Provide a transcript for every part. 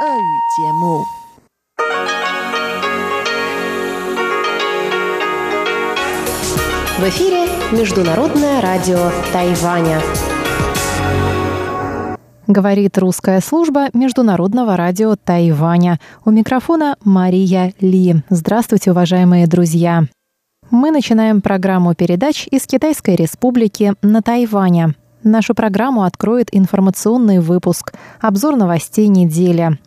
В эфире Международное радио Тайваня. Говорит русская служба Международного радио Тайваня. У микрофона Мария Ли. Здравствуйте, уважаемые друзья. Мы начинаем программу передач из Китайской Республики на Тайване. Нашу программу откроет информационный выпуск «Обзор новостей недели».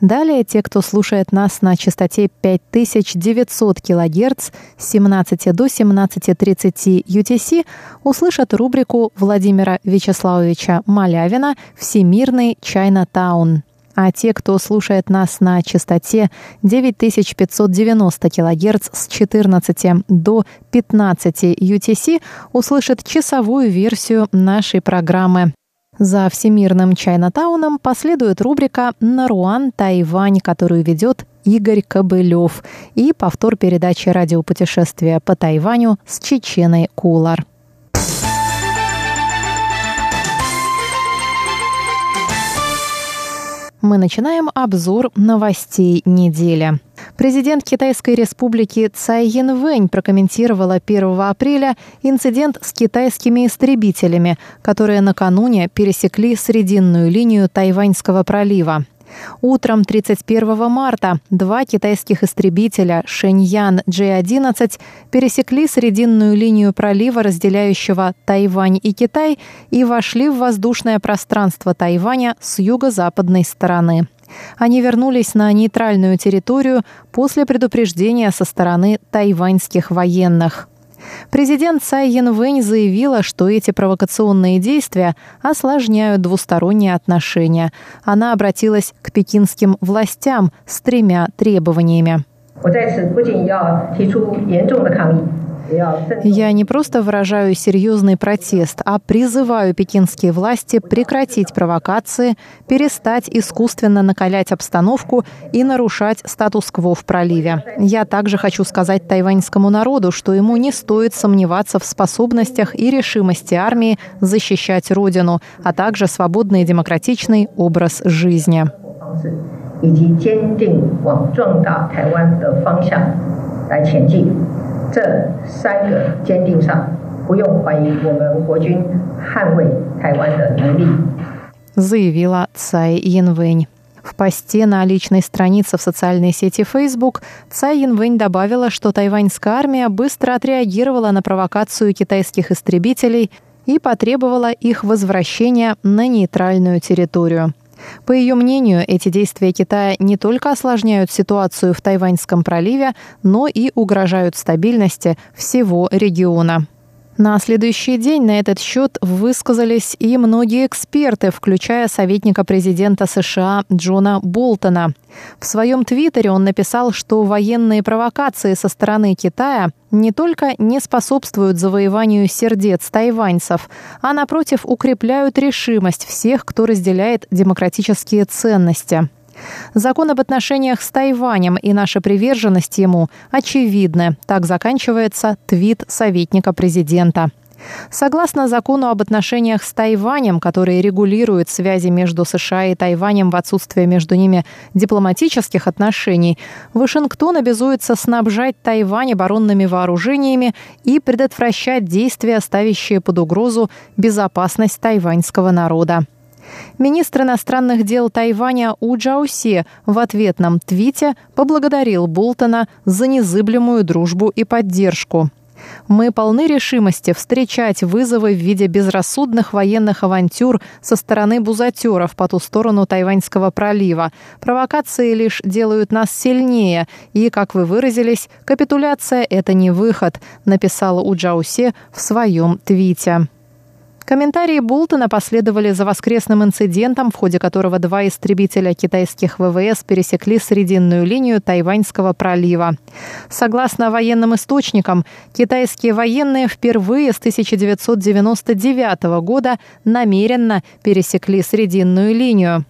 Далее те, кто слушает нас на частоте 5900 кГц с 17 до 17.30 UTC, услышат рубрику Владимира Вячеславовича Малявина «Всемирный Чайна-таун». А те, кто слушает нас на частоте 9590 кГц с 14 до 15 UTC, услышат часовую версию нашей программы. За всемирным Чайнатауном последует рубрика «Наруан Тайвань», которую ведет Игорь Кобылев и повтор передачи радиопутешествия по Тайваню с Чеченой Кулар. мы начинаем обзор новостей недели. Президент Китайской республики Цай Янвэнь прокомментировала 1 апреля инцидент с китайскими истребителями, которые накануне пересекли срединную линию Тайваньского пролива. Утром 31 марта два китайских истребителя Шэньян J-11 пересекли срединную линию пролива, разделяющего Тайвань и Китай, и вошли в воздушное пространство Тайваня с юго-западной стороны. Они вернулись на нейтральную территорию после предупреждения со стороны тайваньских военных. Президент Цай Янвэнь заявила, что эти провокационные действия осложняют двусторонние отношения. Она обратилась к пекинским властям с тремя требованиями. Я не просто выражаю серьезный протест, а призываю пекинские власти прекратить провокации, перестать искусственно накалять обстановку и нарушать статус-кво в проливе. Я также хочу сказать тайваньскому народу, что ему не стоит сомневаться в способностях и решимости армии защищать родину, а также свободный и демократичный образ жизни. 以及坚定往壮大台湾的方向来前进。 这三个坚定上，不用怀疑我们国军捍卫台湾的能力。заявила Цай Янвэнь. В посте на личной странице в социальной сети Facebook Цай Янвэнь добавила, что тайваньская армия быстро отреагировала на провокацию китайских истребителей и потребовала их возвращения на нейтральную территорию. По ее мнению, эти действия Китая не только осложняют ситуацию в Тайваньском проливе, но и угрожают стабильности всего региона. На следующий день на этот счет высказались и многие эксперты, включая советника президента США Джона Болтона. В своем твиттере он написал, что военные провокации со стороны Китая не только не способствуют завоеванию сердец тайваньцев, а напротив укрепляют решимость всех, кто разделяет демократические ценности. Закон об отношениях с Тайванем и наша приверженность ему очевидны. Так заканчивается твит советника президента. Согласно закону об отношениях с Тайванем, который регулирует связи между США и Тайванем в отсутствие между ними дипломатических отношений, Вашингтон обязуется снабжать Тайвань оборонными вооружениями и предотвращать действия, ставящие под угрозу безопасность тайваньского народа. Министр иностранных дел Тайваня У Джаусе в ответном твите поблагодарил Болтона за незыблемую дружбу и поддержку. Мы полны решимости встречать вызовы в виде безрассудных военных авантюр со стороны бузатеров по ту сторону Тайваньского пролива. Провокации лишь делают нас сильнее, и, как вы выразились, капитуляция – это не выход, написала Уджаусе в своем твите. Комментарии Болтона последовали за воскресным инцидентом, в ходе которого два истребителя китайских ВВС пересекли срединную линию Тайваньского пролива. Согласно военным источникам, китайские военные впервые с 1999 года намеренно пересекли срединную линию.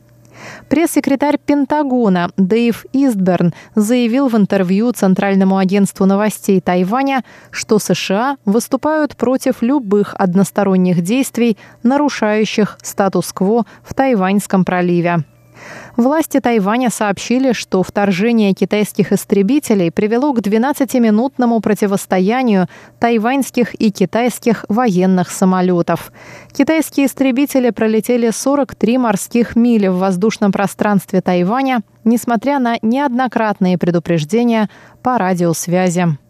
Пресс-секретарь Пентагона Дэйв Истберн заявил в интервью Центральному агентству новостей Тайваня, что США выступают против любых односторонних действий, нарушающих статус-кво в Тайваньском проливе. Власти Тайваня сообщили, что вторжение китайских истребителей привело к 12-минутному противостоянию тайваньских и китайских военных самолетов. Китайские истребители пролетели 43 морских мили в воздушном пространстве Тайваня, несмотря на неоднократные предупреждения по радиосвязи.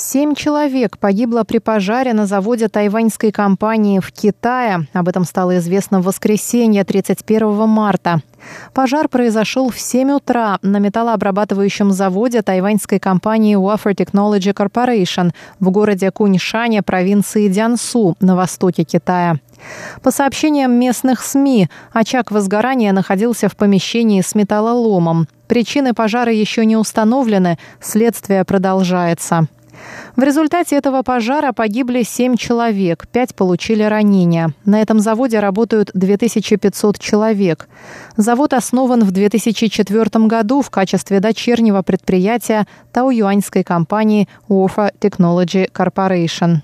Семь человек погибло при пожаре на заводе тайваньской компании в Китае. Об этом стало известно в воскресенье 31 марта. Пожар произошел в 7 утра на металлообрабатывающем заводе тайваньской компании Wafer Technology Corporation в городе Куньшане, провинции Дянсу на востоке Китая. По сообщениям местных СМИ, очаг возгорания находился в помещении с металлоломом. Причины пожара еще не установлены, следствие продолжается. В результате этого пожара погибли 7 человек, 5 получили ранения. На этом заводе работают 2500 человек. Завод основан в 2004 году в качестве дочернего предприятия тауюаньской компании Wofa Technology Corporation.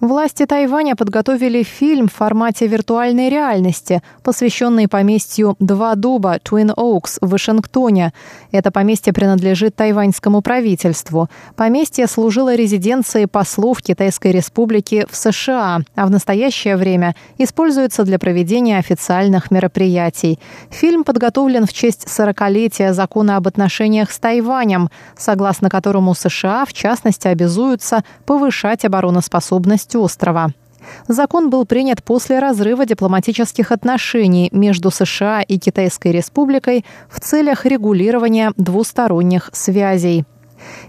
Власти Тайваня подготовили фильм в формате виртуальной реальности, посвященный поместью Два дуба Twin Oaks в Вашингтоне. Это поместье принадлежит тайваньскому правительству. Поместье служило резиденцией послов Китайской Республики в США, а в настоящее время используется для проведения официальных мероприятий. Фильм подготовлен в честь 40-летия закона об отношениях с Тайванем, согласно которому США, в частности, обязуются повышать обороноспособность часть острова. Закон был принят после разрыва дипломатических отношений между США и Китайской Республикой в целях регулирования двусторонних связей.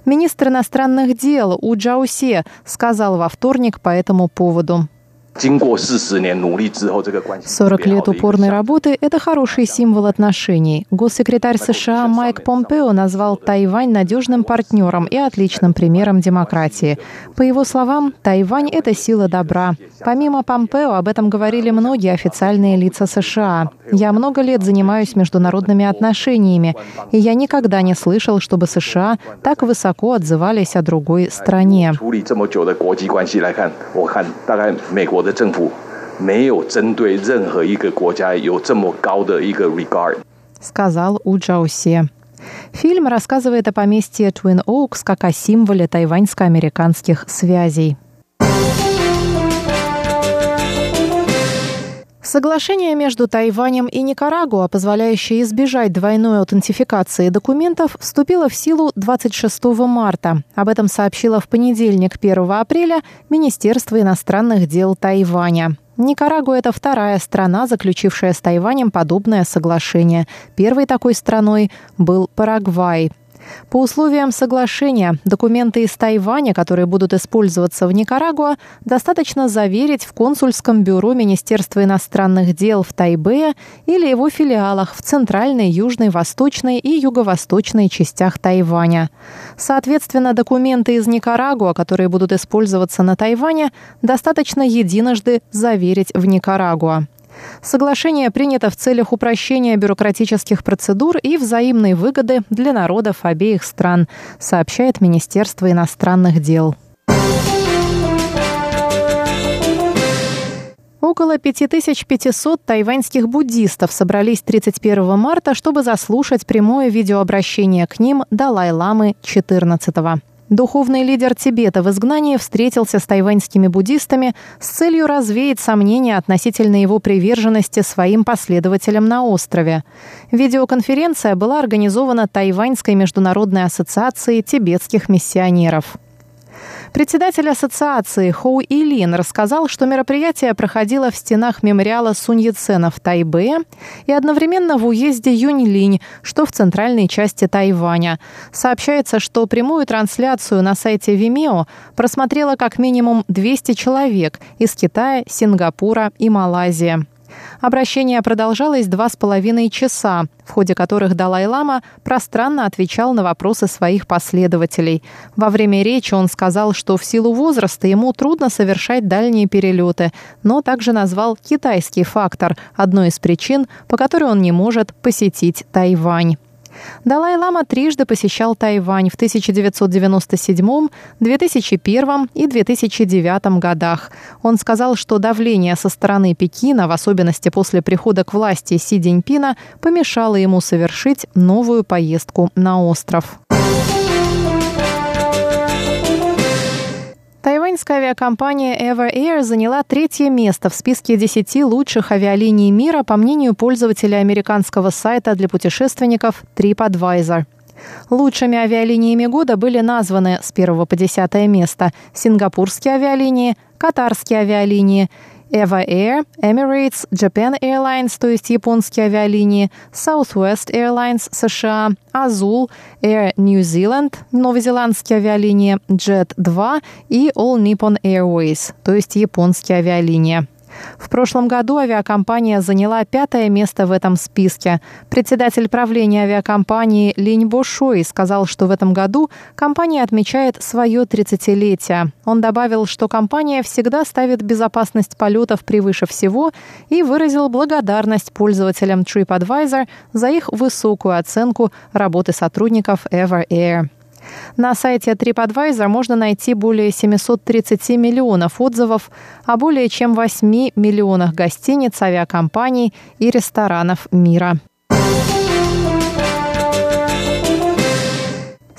Министр иностранных дел У Джаусе сказал во вторник по этому поводу. 40 лет упорной работы – это хороший символ отношений. Госсекретарь США Майк Помпео назвал Тайвань надежным партнером и отличным примером демократии. По его словам, Тайвань – это сила добра. Помимо Помпео, об этом говорили многие официальные лица США. Я много лет занимаюсь международными отношениями, и я никогда не слышал, чтобы США так высоко отзывались о другой стране. 政府没有针对任何一个国家有这么高的一个 regard，сказал У Джаусе. Фильм рассказывает о поместье Twin Oaks как о символе тайваньско-американских связей. Соглашение между Тайванем и Никарагуа, позволяющее избежать двойной аутентификации документов, вступило в силу 26 марта. Об этом сообщило в понедельник, 1 апреля, Министерство иностранных дел Тайваня. Никарагуа – это вторая страна, заключившая с Тайванем подобное соглашение. Первой такой страной был Парагвай. По условиям соглашения, документы из Тайваня, которые будут использоваться в Никарагуа, достаточно заверить в консульском бюро Министерства иностранных дел в Тайбе или его филиалах в центральной, южной, восточной и юго-восточной частях Тайваня. Соответственно, документы из Никарагуа, которые будут использоваться на Тайване, достаточно единожды заверить в Никарагуа. Соглашение принято в целях упрощения бюрократических процедур и взаимной выгоды для народов обеих стран, сообщает Министерство иностранных дел. Около 5500 тайваньских буддистов собрались 31 марта, чтобы заслушать прямое видеообращение к ним Далай-ламы 14 -го. Духовный лидер Тибета в изгнании встретился с тайваньскими буддистами с целью развеять сомнения относительно его приверженности своим последователям на острове. Видеоконференция была организована Тайваньской международной ассоциацией тибетских миссионеров. Председатель ассоциации Хоу Илин рассказал, что мероприятие проходило в стенах мемориала Сунь Яцена в Тайбе и одновременно в уезде Юньлинь, что в центральной части Тайваня. Сообщается, что прямую трансляцию на сайте Vimeo просмотрело как минимум 200 человек из Китая, Сингапура и Малайзии. Обращение продолжалось два с половиной часа, в ходе которых Далай-Лама пространно отвечал на вопросы своих последователей. Во время речи он сказал, что в силу возраста ему трудно совершать дальние перелеты, но также назвал китайский фактор одной из причин, по которой он не может посетить Тайвань. Далай-лама трижды посещал Тайвань в 1997, 2001 и 2009 годах. Он сказал, что давление со стороны Пекина, в особенности после прихода к власти Си Цзиньпина, помешало ему совершить новую поездку на остров. Тайваньская авиакомпания Ever Air заняла третье место в списке 10 лучших авиалиний мира по мнению пользователя американского сайта для путешественников TripAdvisor. Лучшими авиалиниями года были названы с 1 по 10 место сингапурские авиалинии, катарские авиалинии, Eva Air, Emirates, Japan Airlines, то есть японские авиалинии, Southwest Airlines США, Azul, Air New Zealand, новозеландские авиалинии, Jet 2 и All Nippon Airways, то есть японские авиалинии. В прошлом году авиакомпания заняла пятое место в этом списке. Председатель правления авиакомпании Линь Бошой сказал, что в этом году компания отмечает свое 30-летие. Он добавил, что компания всегда ставит безопасность полетов превыше всего и выразил благодарность пользователям TripAdvisor за их высокую оценку работы сотрудников Ever Air. На сайте TripAdvisor можно найти более 730 миллионов отзывов о более чем 8 миллионах гостиниц, авиакомпаний и ресторанов мира.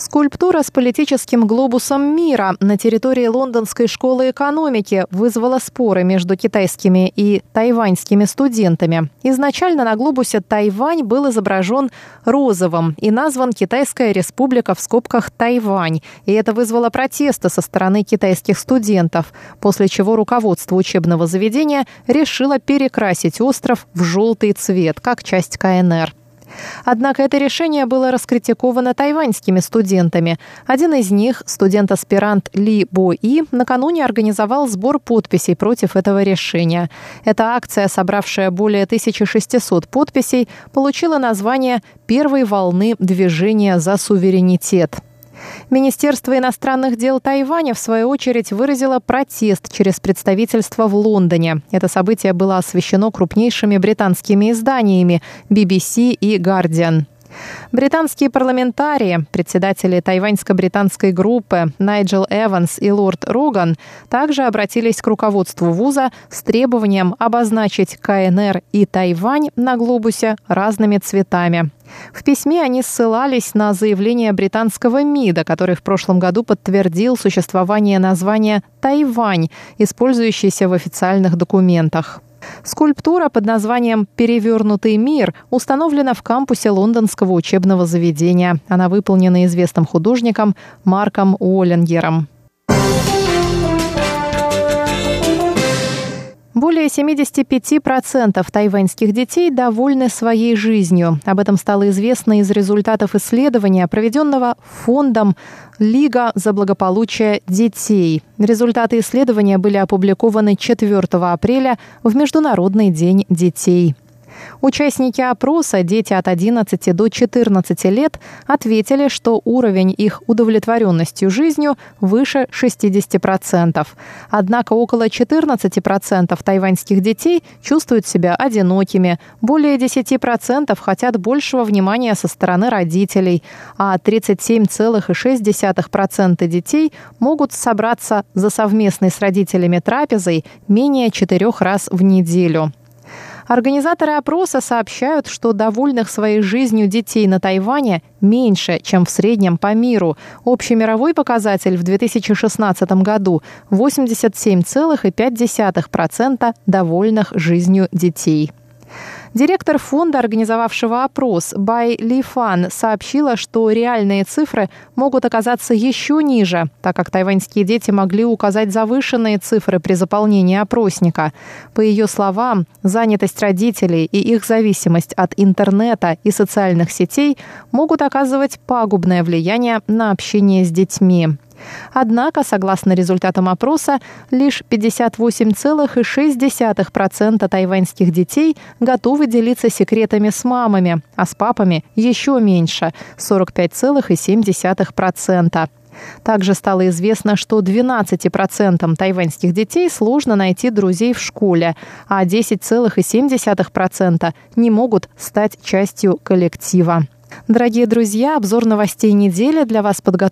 Скульптура с политическим глобусом мира на территории Лондонской школы экономики вызвала споры между китайскими и тайваньскими студентами. Изначально на глобусе Тайвань был изображен розовым и назван Китайская республика в скобках Тайвань. И это вызвало протесты со стороны китайских студентов, после чего руководство учебного заведения решило перекрасить остров в желтый цвет, как часть КНР. Однако это решение было раскритиковано тайваньскими студентами. Один из них, студент-аспирант Ли Бо И, накануне организовал сбор подписей против этого решения. Эта акция, собравшая более 1600 подписей, получила название «Первой волны движения за суверенитет». Министерство иностранных дел Тайваня, в свою очередь, выразило протест через представительство в Лондоне. Это событие было освещено крупнейшими британскими изданиями BBC и Guardian. Британские парламентарии, председатели тайваньско-британской группы Найджел Эванс и лорд Роган также обратились к руководству вуза с требованием обозначить КНР и Тайвань на глобусе разными цветами. В письме они ссылались на заявление британского МИДа, который в прошлом году подтвердил существование названия «Тайвань», использующееся в официальных документах. Скульптура под названием «Перевернутый мир» установлена в кампусе лондонского учебного заведения. Она выполнена известным художником Марком Уоллингером. Более 75% тайваньских детей довольны своей жизнью. Об этом стало известно из результатов исследования, проведенного фондом «Лига за благополучие детей». Результаты исследования были опубликованы 4 апреля в Международный день детей. Участники опроса, дети от 11 до 14 лет, ответили, что уровень их удовлетворенностью жизнью выше 60%. Однако около 14% тайваньских детей чувствуют себя одинокими, более 10% хотят большего внимания со стороны родителей, а 37,6% детей могут собраться за совместной с родителями трапезой менее четырех раз в неделю. Организаторы опроса сообщают, что довольных своей жизнью детей на Тайване меньше, чем в среднем по миру. Общий мировой показатель в 2016 году 87,5% довольных жизнью детей. Директор фонда, организовавшего опрос, Бай Ли Фан, сообщила, что реальные цифры могут оказаться еще ниже, так как тайваньские дети могли указать завышенные цифры при заполнении опросника. По ее словам, занятость родителей и их зависимость от интернета и социальных сетей могут оказывать пагубное влияние на общение с детьми. Однако, согласно результатам опроса, лишь 58,6% тайваньских детей готовы делиться секретами с мамами, а с папами еще меньше – 45,7%. Также стало известно, что 12% тайваньских детей сложно найти друзей в школе, а 10,7% не могут стать частью коллектива. Дорогие друзья, обзор новостей недели для вас подготовлен